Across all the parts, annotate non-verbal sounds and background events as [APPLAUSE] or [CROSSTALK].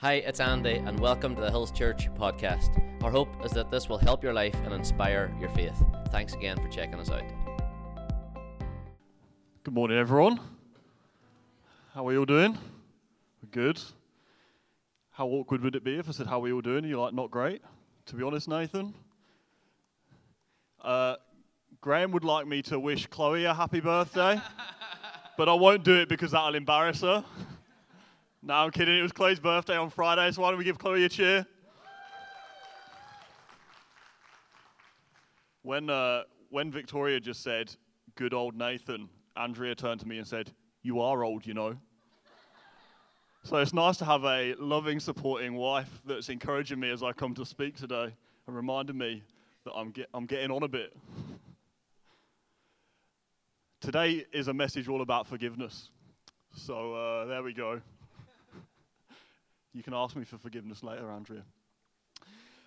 Hi, it's Andy, and welcome to the Hills Church podcast. Our hope is that this will help your life and inspire your faith. Thanks again for checking us out. Good morning, everyone. How are you all doing? We're Good. How awkward would it be if I said, How are you all doing? You're like, Not great. To be honest, Nathan. Uh, Graham would like me to wish Chloe a happy birthday, but I won't do it because that'll embarrass her. No, I'm kidding. It was Chloe's birthday on Friday, so why don't we give Chloe a cheer? When, uh, when Victoria just said, Good old Nathan, Andrea turned to me and said, You are old, you know. So it's nice to have a loving, supporting wife that's encouraging me as I come to speak today and reminding me that I'm, get, I'm getting on a bit. Today is a message all about forgiveness. So uh, there we go. You can ask me for forgiveness later, Andrea.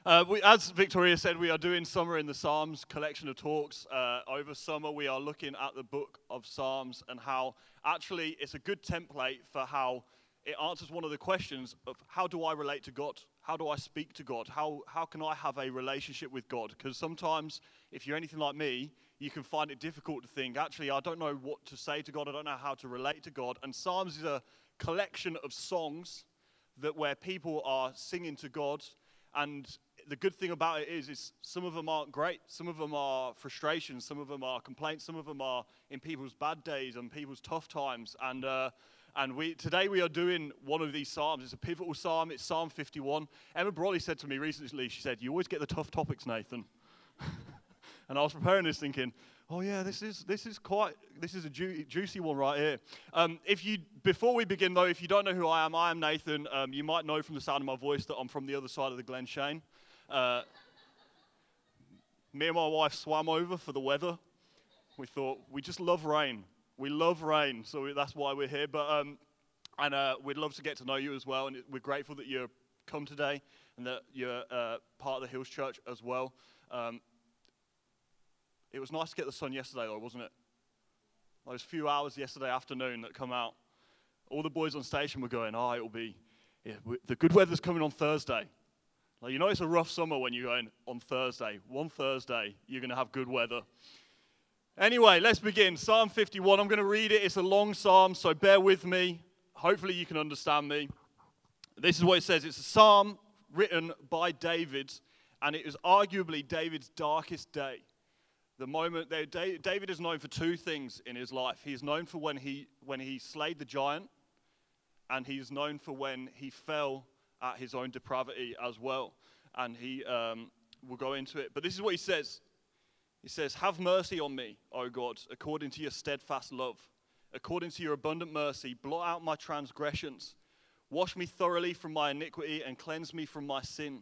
Uh, we, as Victoria said, we are doing Summer in the Psalms collection of talks. Uh, over summer, we are looking at the book of Psalms and how actually it's a good template for how it answers one of the questions of how do I relate to God? How do I speak to God? How, how can I have a relationship with God? Because sometimes, if you're anything like me, you can find it difficult to think, actually, I don't know what to say to God. I don't know how to relate to God. And Psalms is a collection of songs that where people are singing to God and the good thing about it is, is some of them aren't great. Some of them are frustrations. Some of them are complaints. Some of them are in people's bad days and people's tough times. And uh, and we today we are doing one of these psalms. It's a pivotal psalm. It's Psalm 51. Emma Brawley said to me recently. She said, "You always get the tough topics, Nathan." [LAUGHS] and I was preparing this, thinking, "Oh yeah, this is this is quite this is a ju- juicy one right here." Um, if you before we begin though, if you don't know who I am, I am Nathan. Um, you might know from the sound of my voice that I'm from the other side of the Glen Shane. Uh, me and my wife swam over for the weather. We thought we just love rain. We love rain, so we, that's why we're here. But um, and uh, we'd love to get to know you as well. And we're grateful that you've come today and that you're uh, part of the Hills Church as well. Um, it was nice to get the sun yesterday, though, wasn't it? Those few hours yesterday afternoon that come out, all the boys on station were going, "Oh, it'll be yeah, the good weather's coming on Thursday." Like, you know, it's a rough summer when you're going on Thursday. One Thursday, you're going to have good weather. Anyway, let's begin. Psalm 51. I'm going to read it. It's a long psalm, so bear with me. Hopefully, you can understand me. This is what it says it's a psalm written by David, and it is arguably David's darkest day. The moment that David is known for two things in his life. He's known for when he, when he slayed the giant, and he's known for when he fell at his own depravity as well. And he um, will go into it. But this is what he says He says, Have mercy on me, O God, according to your steadfast love. According to your abundant mercy, blot out my transgressions. Wash me thoroughly from my iniquity and cleanse me from my sin.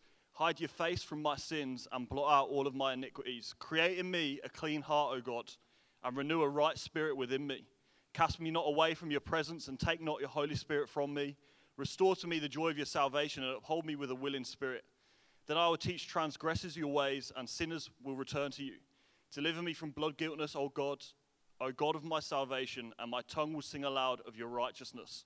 Hide your face from my sins, and blot out all of my iniquities. Create in me a clean heart, O God, and renew a right spirit within me. Cast me not away from your presence and take not your Holy Spirit from me. Restore to me the joy of your salvation and uphold me with a willing spirit. Then I will teach transgressors your ways and sinners will return to you. Deliver me from blood guiltness, O God, O God of my salvation, and my tongue will sing aloud of your righteousness.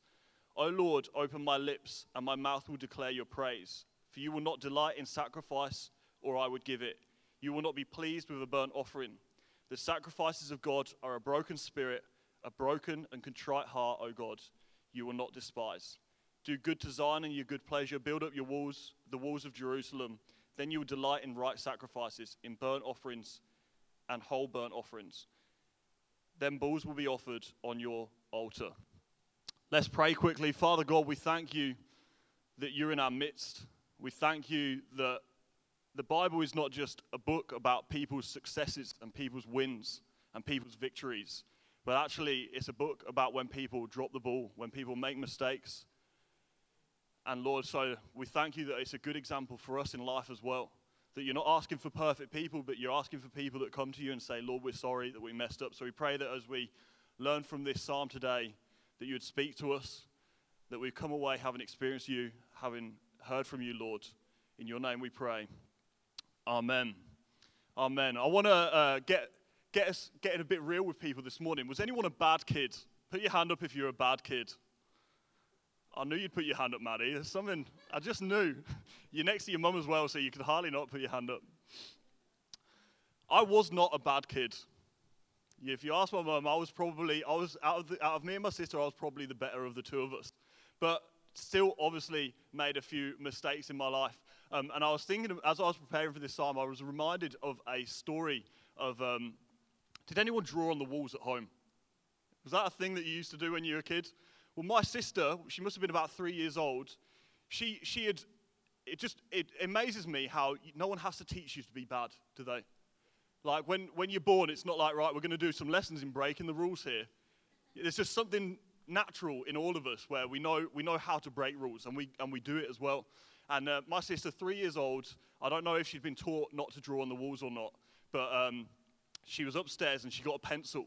O Lord, open my lips, and my mouth will declare your praise. For you will not delight in sacrifice, or I would give it. You will not be pleased with a burnt offering. The sacrifices of God are a broken spirit a broken and contrite heart, O God, you will not despise. Do good to Zion and your good pleasure. Build up your walls, the walls of Jerusalem. Then you will delight in right sacrifices, in burnt offerings and whole burnt offerings. Then bulls will be offered on your altar. Let's pray quickly. Father God, we thank you that you're in our midst. We thank you that the Bible is not just a book about people's successes and people's wins and people's victories but actually, it's a book about when people drop the ball, when people make mistakes. And Lord, so we thank you that it's a good example for us in life as well. That you're not asking for perfect people, but you're asking for people that come to you and say, Lord, we're sorry that we messed up. So we pray that as we learn from this psalm today, that you would speak to us, that we come away having experienced you, having heard from you, Lord. In your name we pray. Amen. Amen. I want to uh, get, get us getting a bit real with people this morning. Was anyone a bad kid? Put your hand up if you're a bad kid. I knew you'd put your hand up, Maddie. There's something, I just knew. [LAUGHS] You're next to your mum as well, so you could hardly not put your hand up. I was not a bad kid. If you ask my mum, I was probably, I was, out of, the, out of me and my sister, I was probably the better of the two of us. But still, obviously, made a few mistakes in my life. Um, and I was thinking, as I was preparing for this psalm, I was reminded of a story of, um, did anyone draw on the walls at home? Was that a thing that you used to do when you were a kid? Well, my sister, she must have been about three years old. She, she had, it just, it amazes me how no one has to teach you to be bad, do they? Like when, when you're born, it's not like, right, we're going to do some lessons in breaking the rules here. There's just something natural in all of us where we know, we know how to break rules and we, and we do it as well. And uh, my sister, three years old, I don't know if she'd been taught not to draw on the walls or not, but um, she was upstairs and she got a pencil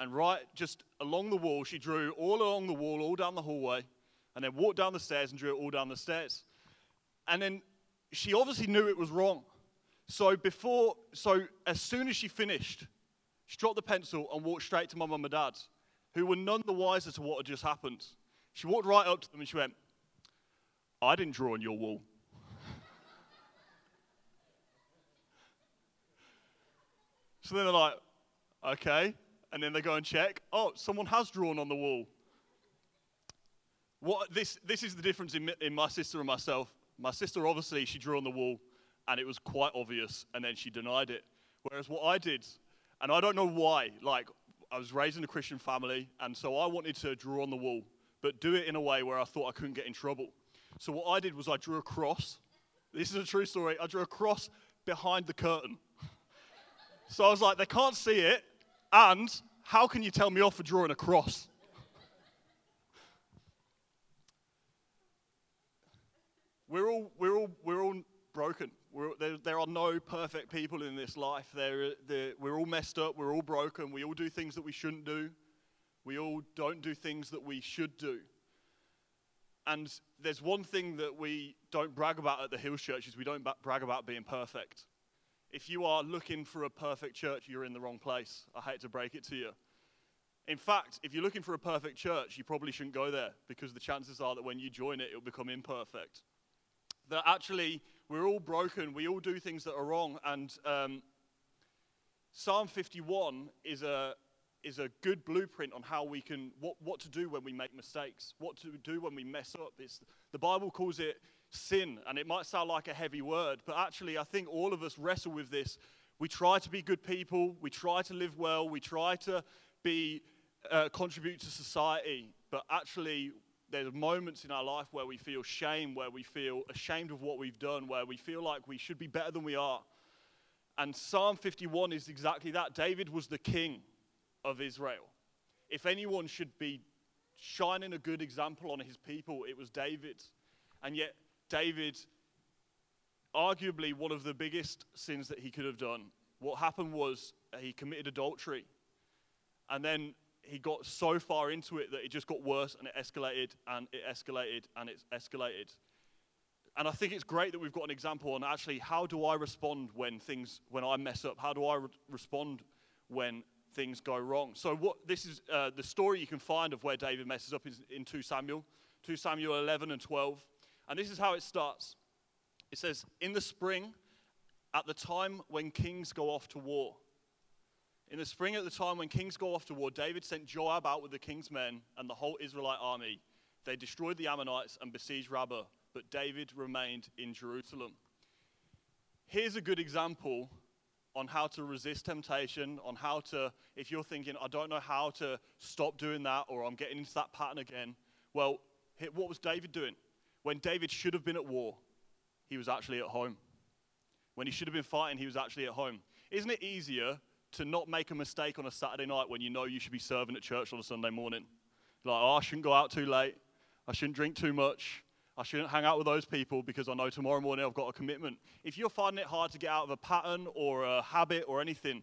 and right just along the wall, she drew all along the wall, all down the hallway, and then walked down the stairs and drew it all down the stairs. And then she obviously knew it was wrong. So before, so as soon as she finished, she dropped the pencil and walked straight to my mum and dad, who were none the wiser to what had just happened. She walked right up to them and she went, I didn't draw on your wall. [LAUGHS] so then they're like, okay and then they go and check. Oh, someone has drawn on the wall. What this this is the difference in, in my sister and myself. My sister obviously she drew on the wall, and it was quite obvious, and then she denied it. Whereas what I did, and I don't know why, like I was raised in a Christian family, and so I wanted to draw on the wall, but do it in a way where I thought I couldn't get in trouble. So what I did was I drew a cross. This is a true story. I drew a cross behind the curtain. so I was like, they can't see it, and how can you tell me off for drawing a cross? we're all, we're all, we're all broken. There, there, are no perfect people in this life. We're all messed up. We're all broken. We all do things that we shouldn't do. We all don't do things that we should do. And there's one thing that we don't brag about at the Hills Church is we don't brag about being perfect. If you are looking for a perfect church, you're in the wrong place. I hate to break it to you. In fact, if you're looking for a perfect church, you probably shouldn't go there because the chances are that when you join it, it'll become imperfect. That actually, we're all broken, we all do things that are wrong, and um, Psalm 51 is a, is a good blueprint on how we can, what, what to do when we make mistakes, what to do when we mess up. It's, the Bible calls it sin, and it might sound like a heavy word, but actually, I think all of us wrestle with this. We try to be good people, we try to live well, we try to be uh, contribute to society, but actually, there's moments in our life where we feel shame, where we feel ashamed of what we've done, where we feel like we should be better than we are. And Psalm 51 is exactly that. David was the king of Israel. If anyone should be shining a good example on his people, it was David. And yet, David, arguably one of the biggest sins that he could have done, what happened was he committed adultery. And then he got so far into it that it just got worse and it escalated and it escalated and it escalated. And I think it's great that we've got an example on actually how do I respond when things, when I mess up? How do I re- respond when things go wrong? So what this is uh, the story you can find of where David messes up is in 2 Samuel, 2 Samuel 11 and 12. And this is how it starts. It says, In the spring, at the time when kings go off to war. In the spring, at the time when kings go off to war, David sent Joab out with the king's men and the whole Israelite army. They destroyed the Ammonites and besieged Rabbah, but David remained in Jerusalem. Here's a good example on how to resist temptation, on how to, if you're thinking, I don't know how to stop doing that or I'm getting into that pattern again. Well, what was David doing? When David should have been at war, he was actually at home. When he should have been fighting, he was actually at home. Isn't it easier to not make a mistake on a Saturday night when you know you should be serving at church on a Sunday morning? Like, oh, I shouldn't go out too late. I shouldn't drink too much. I shouldn't hang out with those people because I know tomorrow morning I've got a commitment. If you're finding it hard to get out of a pattern or a habit or anything,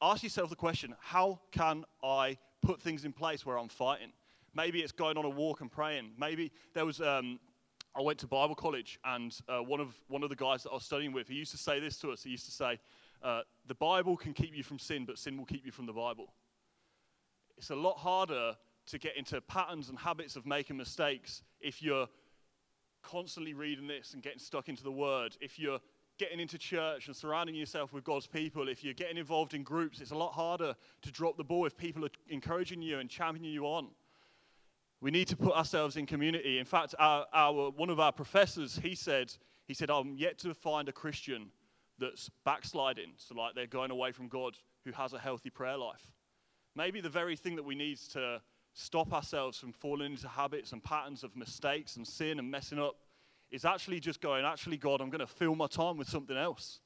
ask yourself the question how can I put things in place where I'm fighting? Maybe it's going on a walk and praying. Maybe there was, um, I went to Bible college and uh, one, of, one of the guys that I was studying with, he used to say this to us. He used to say, uh, The Bible can keep you from sin, but sin will keep you from the Bible. It's a lot harder to get into patterns and habits of making mistakes if you're constantly reading this and getting stuck into the word, if you're getting into church and surrounding yourself with God's people, if you're getting involved in groups, it's a lot harder to drop the ball if people are encouraging you and championing you on. We need to put ourselves in community. In fact, our, our, one of our professors, he said, he said, I'm yet to find a Christian that's backsliding, so like they're going away from God, who has a healthy prayer life. Maybe the very thing that we need to stop ourselves from falling into habits and patterns of mistakes and sin and messing up is actually just going, actually, God, I'm going to fill my time with something else.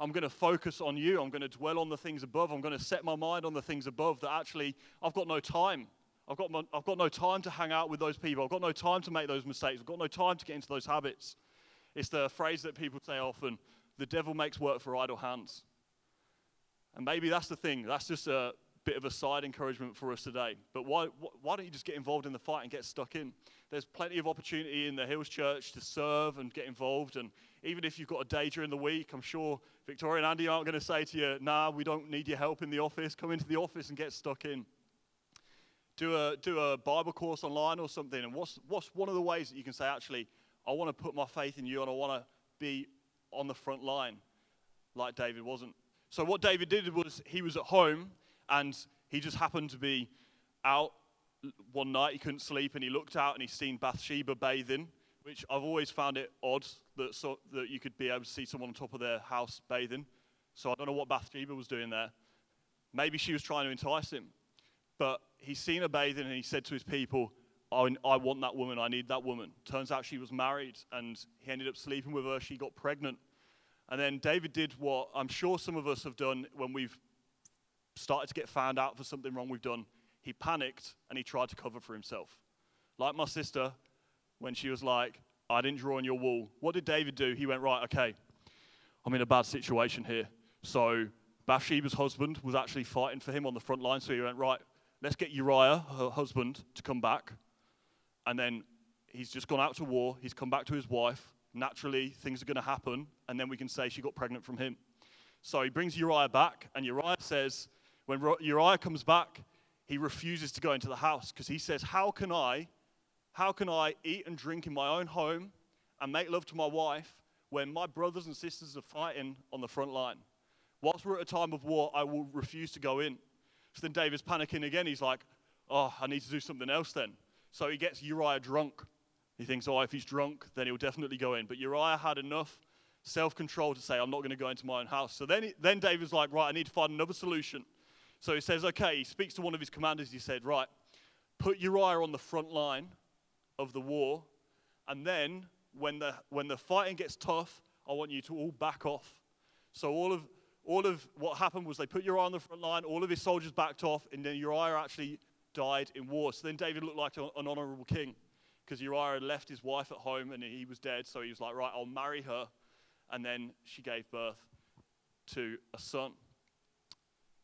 I'm going to focus on you. I'm going to dwell on the things above. I'm going to set my mind on the things above that actually I've got no time. I've got, my, I've got no time to hang out with those people. I've got no time to make those mistakes. I've got no time to get into those habits. It's the phrase that people say often the devil makes work for idle hands. And maybe that's the thing. That's just a, bit of a side encouragement for us today. But why, why don't you just get involved in the fight and get stuck in? There's plenty of opportunity in the Hills Church to serve and get involved. And even if you've got a day during the week, I'm sure Victoria and Andy aren't going to say to you, nah, we don't need your help in the office. Come into the office and get stuck in. Do a, do a Bible course online or something. And what's, what's one of the ways that you can say, actually, I want to put my faith in you and I want to be on the front line like David wasn't? So, what David did was he was at home and he just happened to be out one night. He couldn't sleep, and he looked out and he seen Bathsheba bathing, which I've always found it odd that so, that you could be able to see someone on top of their house bathing. So I don't know what Bathsheba was doing there. Maybe she was trying to entice him, but he's seen her bathing, and he said to his people. I, I want that woman. I need that woman. Turns out she was married, and he ended up sleeping with her. She got pregnant. And then David did what I'm sure some of us have done when we've started to get found out for something wrong we've done, he panicked and he tried to cover for himself. Like my sister, when she was like, I didn't draw on your wall. What did David do? He went, Right, okay, I'm in a bad situation here. So Bathsheba's husband was actually fighting for him on the front line. So he went, Right, let's get Uriah, her husband, to come back. And then he's just gone out to war. He's come back to his wife. Naturally, things are going to happen. And then we can say she got pregnant from him. So he brings Uriah back, and Uriah says, when Uriah comes back, he refuses to go into the house because he says, How can I, how can I eat and drink in my own home and make love to my wife when my brothers and sisters are fighting on the front line? Whilst we're at a time of war, I will refuse to go in. So then David's panicking again. He's like, Oh, I need to do something else then. So he gets Uriah drunk. He thinks, Oh, if he's drunk, then he'll definitely go in. But Uriah had enough self control to say, I'm not going to go into my own house. So then, then David's like, Right, I need to find another solution. So he says, okay, he speaks to one of his commanders. He said, right, put Uriah on the front line of the war. And then when the, when the fighting gets tough, I want you to all back off. So all of, all of what happened was they put Uriah on the front line, all of his soldiers backed off, and then Uriah actually died in war. So then David looked like an honorable king because Uriah had left his wife at home and he was dead. So he was like, right, I'll marry her. And then she gave birth to a son.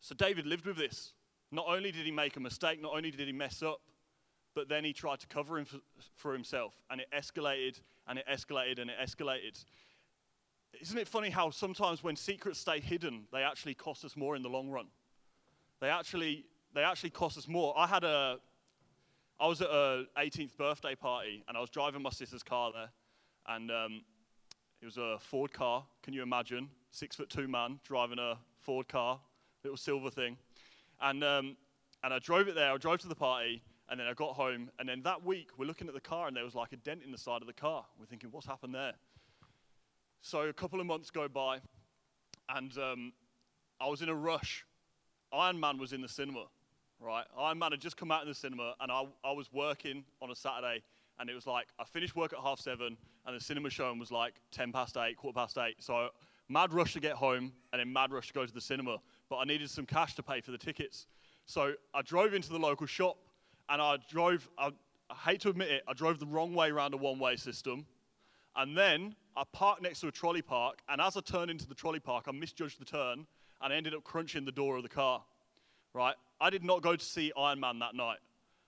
So David lived with this. Not only did he make a mistake, not only did he mess up, but then he tried to cover him for, for himself. And it escalated and it escalated and it escalated. Isn't it funny how sometimes when secrets stay hidden, they actually cost us more in the long run? They actually, they actually cost us more. I had a, I was at a 18th birthday party and I was driving my sister's car there, and um, it was a Ford Ka. Can you imagine? Six foot two man driving a Ford Ka little silver thing. And, um, and I drove it there, I drove to the party, and then I got home. And then that week, we're looking at the car, and there was like a dent in the side of the car. We're thinking, what's happened there? So a couple of months go by, and um, I was in a rush. Iron Man was in the cinema, right? Iron Man had just come out in the cinema, and I, I was working on a Saturday, and it was like I finished work at half seven, and the cinema showing was like 10 past eight, quarter past eight. So mad rush to get home, and then mad rush to go to the cinema but I needed some cash to pay for the tickets. So I drove into the local shop and I drove, I, I hate to admit it, I drove the wrong way around a one way system. And then I parked next to a trolley park, and as I turned into the trolley park, I misjudged the turn and I ended up crunching the door of the car. Right? I did not go to see Iron Man that night.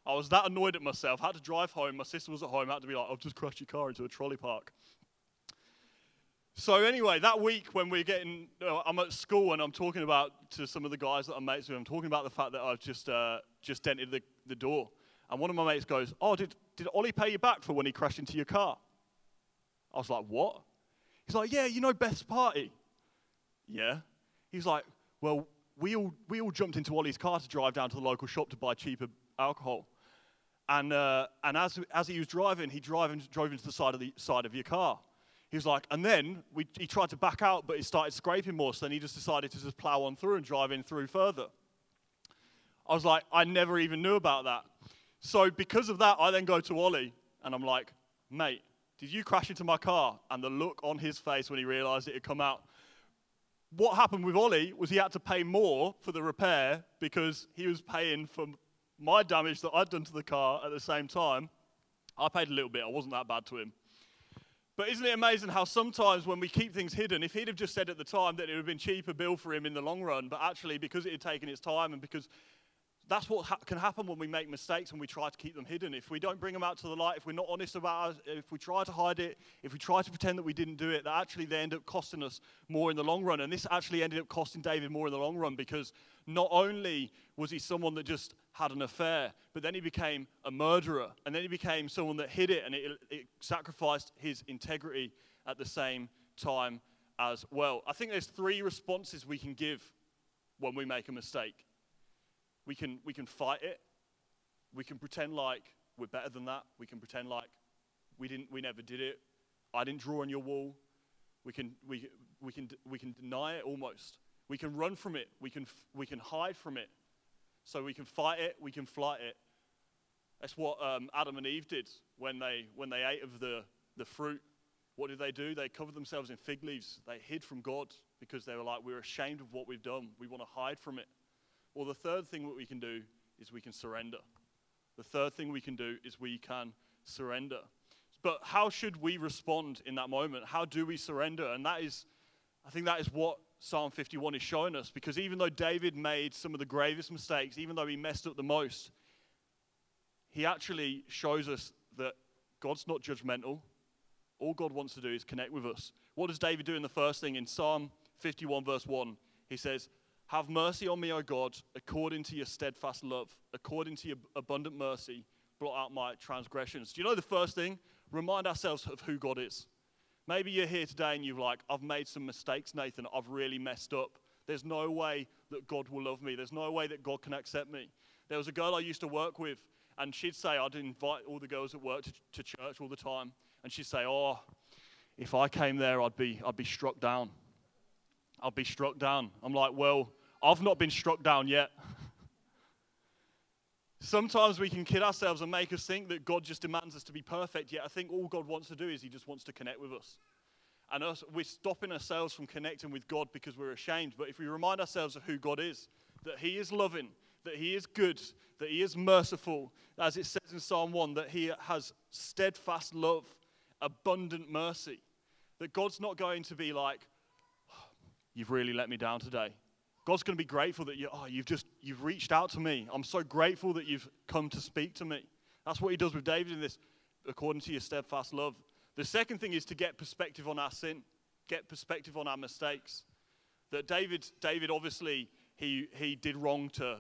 I was that annoyed at myself. I had to drive home. My sister was at home. I had to be like, I've just crashed your car into a trolley park. So anyway, that week when we're getting, uh, I'm at school and I'm talking about to some of the guys that I'm mates with. I'm talking about the fact that I've just uh, just dented the, the door, and one of my mates goes, "Oh, did did Ollie pay you back for when he crashed into your car?" I was like, "What?" He's like, "Yeah, you know Beth's party." Yeah. He's like, "Well, we all we all jumped into Ollie's car to drive down to the local shop to buy cheaper alcohol." And, uh, and as, as he was driving, he drove, drove into the side of the side of your car. He was like, and then we, he tried to back out, but he started scraping more. So then he just decided to just plow on through and drive in through further. I was like, I never even knew about that. So because of that, I then go to Ollie and I'm like, mate, did you crash into my car? And the look on his face when he realized it had come out. What happened with Ollie was he had to pay more for the repair because he was paying for my damage that I'd done to the car at the same time. I paid a little bit, I wasn't that bad to him. But isn't it amazing how sometimes when we keep things hidden, if he'd have just said at the time that it would have been cheaper bill for him in the long run, but actually because it had taken its time and because that's what ha- can happen when we make mistakes and we try to keep them hidden. If we don't bring them out to the light, if we're not honest about it, if we try to hide it, if we try to pretend that we didn't do it, that actually they end up costing us more in the long run. And this actually ended up costing David more in the long run because not only was he someone that just had an affair, but then he became a murderer. And then he became someone that hid it and it, it sacrificed his integrity at the same time as well. I think there's three responses we can give when we make a mistake. We can, we can fight it. We can pretend like we're better than that. We can pretend like we, didn't, we never did it. I didn't draw on your wall. We can, we, we, can, we can deny it almost. We can run from it. We can, we can hide from it. So we can fight it. We can flight it. That's what um, Adam and Eve did when they, when they ate of the, the fruit. What did they do? They covered themselves in fig leaves. They hid from God because they were like, we're ashamed of what we've done. We want to hide from it. Well, the third thing that we can do is we can surrender. The third thing we can do is we can surrender. But how should we respond in that moment? How do we surrender? And that is, I think that is what Psalm 51 is showing us. Because even though David made some of the gravest mistakes, even though he messed up the most, he actually shows us that God's not judgmental. All God wants to do is connect with us. What does David do in the first thing? In Psalm 51, verse 1, he says, have mercy on me, O God, according to your steadfast love, according to your abundant mercy, blot out my transgressions. Do you know the first thing? Remind ourselves of who God is. Maybe you're here today and you're like, I've made some mistakes, Nathan. I've really messed up. There's no way that God will love me. There's no way that God can accept me. There was a girl I used to work with, and she'd say, I'd invite all the girls at work to, to church all the time. And she'd say, Oh, if I came there, I'd be, I'd be struck down. I'll be struck down. I'm like, well, I've not been struck down yet. [LAUGHS] Sometimes we can kid ourselves and make us think that God just demands us to be perfect, yet I think all God wants to do is He just wants to connect with us. And us, we're stopping ourselves from connecting with God because we're ashamed. But if we remind ourselves of who God is, that He is loving, that He is good, that He is merciful, as it says in Psalm 1, that He has steadfast love, abundant mercy, that God's not going to be like, You've really let me down today. God's going to be grateful that you, oh, you've just, you've reached out to me. I'm so grateful that you've come to speak to me. That's what he does with David in this, according to your steadfast love. The second thing is to get perspective on our sin, get perspective on our mistakes. That David, David obviously, he, he did wrong to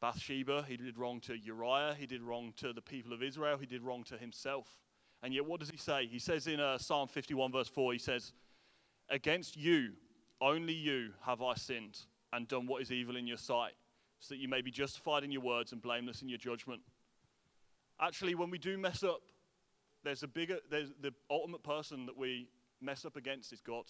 Bathsheba, he did wrong to Uriah, he did wrong to the people of Israel, he did wrong to himself. And yet, what does he say? He says in uh, Psalm 51, verse 4, he says, Against you, only you have I sinned and done what is evil in your sight, so that you may be justified in your words and blameless in your judgment. Actually, when we do mess up, there's a bigger, there's the ultimate person that we mess up against is God.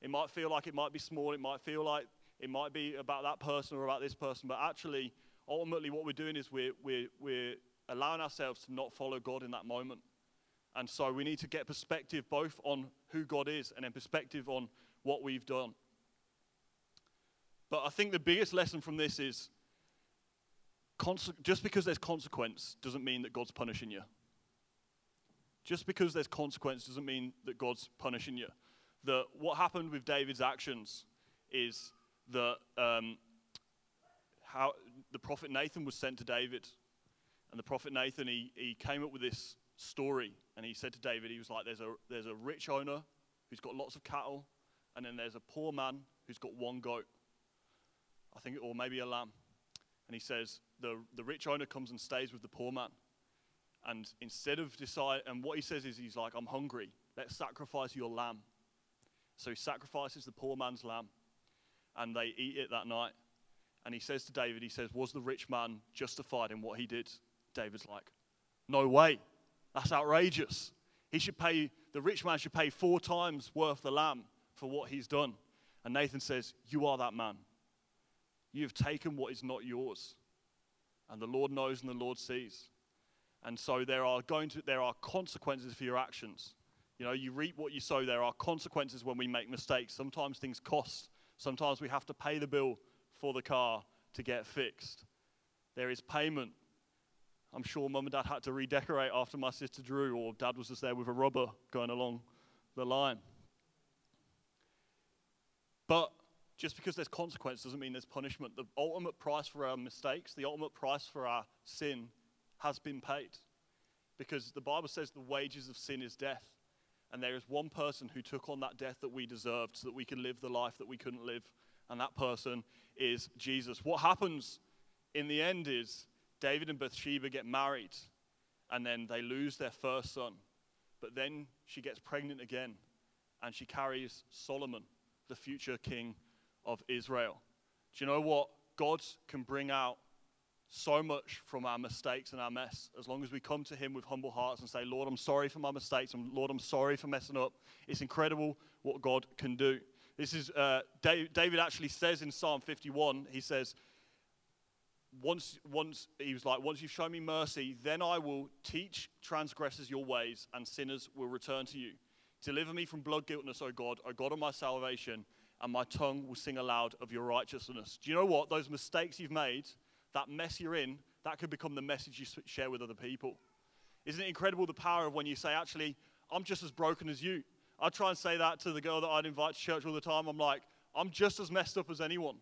It might feel like it might be small, it might feel like it might be about that person or about this person, but actually, ultimately, what we're doing is we're, we're, we're allowing ourselves to not follow God in that moment. And so we need to get perspective both on who God is and then perspective on what we've done. But I think the biggest lesson from this is just because there's consequence doesn't mean that God's punishing you. just because there's consequence doesn't mean that God's punishing you. That what happened with David's actions is that um, how the prophet Nathan was sent to David, and the prophet Nathan he, he came up with this story, and he said to David, he was like, "There's a there's a rich owner who's got lots of cattle, and then there's a poor man who's got one goat, I think, or maybe a lamb." And he says, the, the rich owner comes and stays with the poor man. And instead of decide, and what he says is, he's like, I'm hungry. Let's sacrifice your lamb. So he sacrifices the poor man's lamb, and they eat it that night. And he says to David, he says, Was the rich man justified in what he did? David's like, No way. That's outrageous. He should pay, the rich man should pay four times worth the lamb for what he's done. And Nathan says, You are that man. You have taken what is not yours. And the Lord knows and the Lord sees. And so there are going to there are consequences for your actions. You know, you reap what you sow. There are consequences when we make mistakes. Sometimes things cost. Sometimes we have to pay the bill for the car to get fixed. There is payment. I'm sure mum and dad had to redecorate after my sister Drew, or dad was just there with a rubber going along the line. But just because there's consequence doesn't mean there's punishment. The ultimate price for our mistakes, the ultimate price for our sin has been paid. Because the Bible says the wages of sin is death. And there is one person who took on that death that we deserved so that we can live the life that we couldn't live. And that person is Jesus. What happens in the end is David and Bathsheba get married and then they lose their first son. But then she gets pregnant again and she carries Solomon, the future king of Israel. Do you know what? God can bring out so much from our mistakes and our mess as long as we come to Him with humble hearts and say, Lord, I'm sorry for my mistakes, and Lord, I'm sorry for messing up. It's incredible what God can do. This is, uh, David actually says in Psalm 51, he says, once, once he was like, once you've shown me mercy, then I will teach transgressors your ways, and sinners will return to you. Deliver me from blood guiltness, O God, O God of my salvation, and my tongue will sing aloud of your righteousness. Do you know what? Those mistakes you've made, that mess you're in, that could become the message you share with other people. Isn't it incredible the power of when you say, actually, I'm just as broken as you? I try and say that to the girl that I'd invite to church all the time. I'm like, I'm just as messed up as anyone.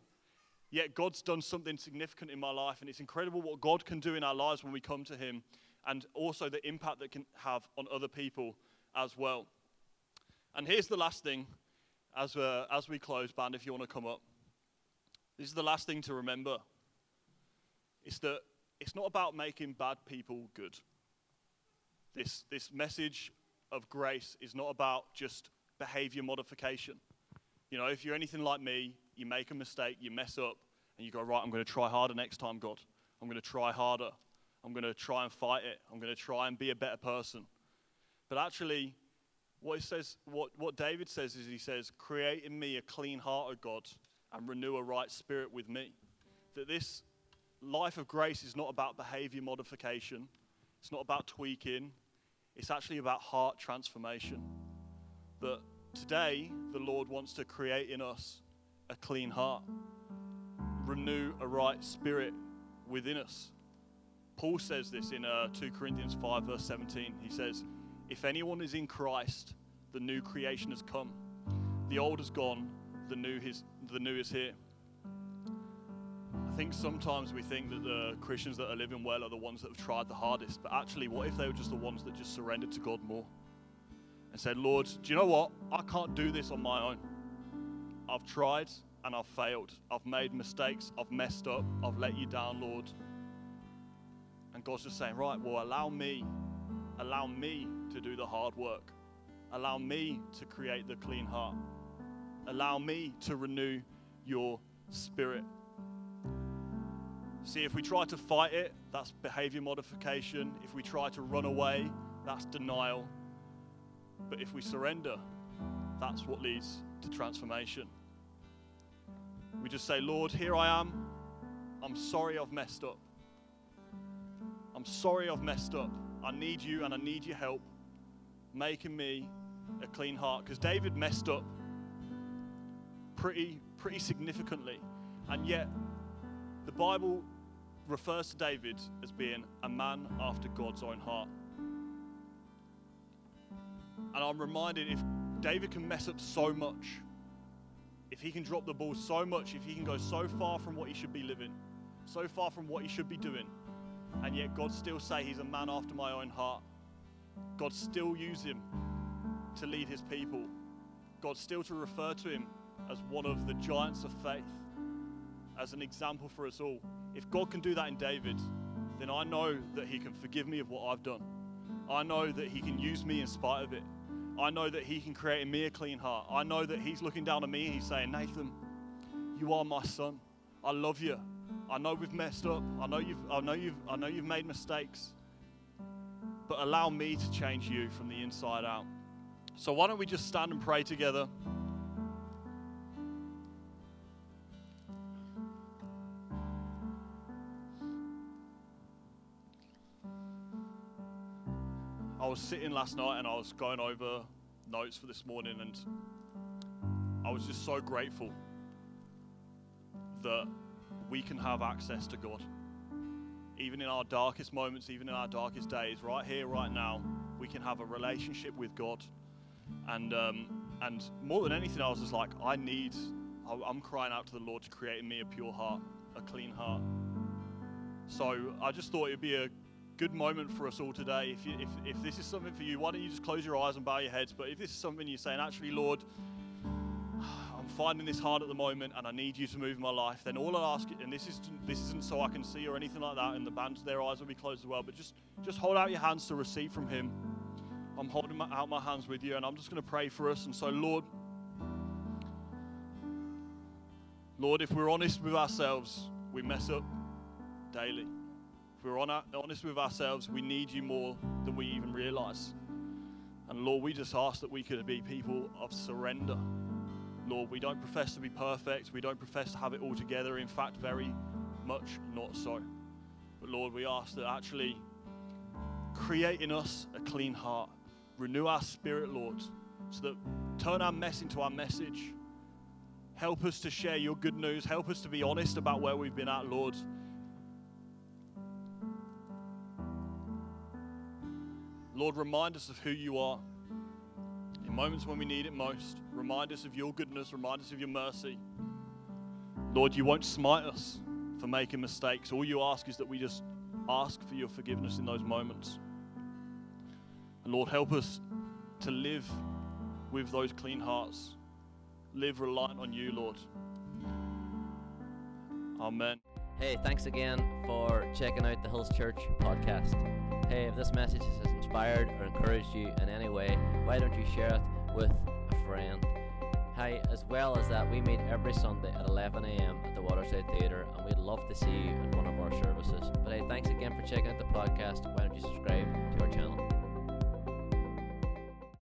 Yet God's done something significant in my life, and it's incredible what God can do in our lives when we come to Him, and also the impact that can have on other people as well. And here's the last thing as, uh, as we close, band, if you want to come up, this is the last thing to remember. It's that it's not about making bad people good. This, this message of grace is not about just behavior modification. You know, if you're anything like me, you make a mistake, you mess up, and you go, right, I'm going to try harder next time, God. I'm going to try harder. I'm going to try and fight it. I'm going to try and be a better person. But actually, what, says, what, what David says is he says, Create in me a clean heart, O God, and renew a right spirit with me. That this life of grace is not about behavior modification, it's not about tweaking, it's actually about heart transformation. That today, the Lord wants to create in us a clean heart, renew a right spirit within us. Paul says this in uh, 2 Corinthians 5, verse 17. He says, if anyone is in Christ, the new creation has come. The old is gone, the new is, the new is here. I think sometimes we think that the Christians that are living well are the ones that have tried the hardest, but actually, what if they were just the ones that just surrendered to God more and said, Lord, do you know what? I can't do this on my own. I've tried and I've failed. I've made mistakes. I've messed up. I've let you down, Lord. And God's just saying, right, well, allow me Allow me to do the hard work. Allow me to create the clean heart. Allow me to renew your spirit. See, if we try to fight it, that's behavior modification. If we try to run away, that's denial. But if we surrender, that's what leads to transformation. We just say, Lord, here I am. I'm sorry I've messed up. I'm sorry I've messed up. I need you and I need your help making me a clean heart. Because David messed up pretty, pretty significantly. And yet, the Bible refers to David as being a man after God's own heart. And I'm reminded if David can mess up so much, if he can drop the ball so much, if he can go so far from what he should be living, so far from what he should be doing, and yet God still say he's a man after my own heart. God still use him to lead his people. God still to refer to him as one of the giants of faith, as an example for us all. If God can do that in David, then I know that he can forgive me of what I've done. I know that he can use me in spite of it. I know that he can create in me a clean heart. I know that he's looking down on me and he's saying, Nathan, you are my son. I love you. I know we've messed up. I know you've I know you've I know you've made mistakes. But allow me to change you from the inside out. So why don't we just stand and pray together? I was sitting last night and I was going over notes for this morning, and I was just so grateful that we can have access to God. Even in our darkest moments, even in our darkest days, right here, right now, we can have a relationship with God. And um, and more than anything, I was just like, I need, I'm crying out to the Lord to create in me a pure heart, a clean heart. So I just thought it'd be a good moment for us all today. If, you, if, if this is something for you, why don't you just close your eyes and bow your heads? But if this is something you're saying, actually, Lord, I'm finding this hard at the moment and I need you to move my life, then all I ask, and this, is, this isn't so I can see or anything like that, and the bands, their eyes will be closed as well, but just, just hold out your hands to receive from Him. I'm holding my, out my hands with you and I'm just going to pray for us. And so, Lord, Lord, if we're honest with ourselves, we mess up daily If we're honest with ourselves, we need you more than we even realize. And Lord, we just ask that we could be people of surrender. Lord, we don't profess to be perfect. We don't profess to have it all together. In fact, very much not so. But Lord, we ask that actually create in us a clean heart. Renew our spirit, Lord, so that turn our mess into our message. Help us to share your good news. Help us to be honest about where we've been at, Lord. Lord, remind us of who you are. In moments when we need it most, remind us of your goodness, remind us of your mercy. Lord, you won't smite us for making mistakes. All you ask is that we just ask for your forgiveness in those moments. And Lord, help us to live with those clean hearts, live reliant on you, Lord. Amen. Hey, thanks again for checking out the Hills Church podcast. Hey, if this message has inspired or encouraged you in any way, why don't you share it with a friend? Hi, as well as that, we meet every Sunday at 11 a.m. at the Waterside Theatre, and we'd love to see you in one of our services. But hey, thanks again for checking out the podcast. Why don't you subscribe to our channel?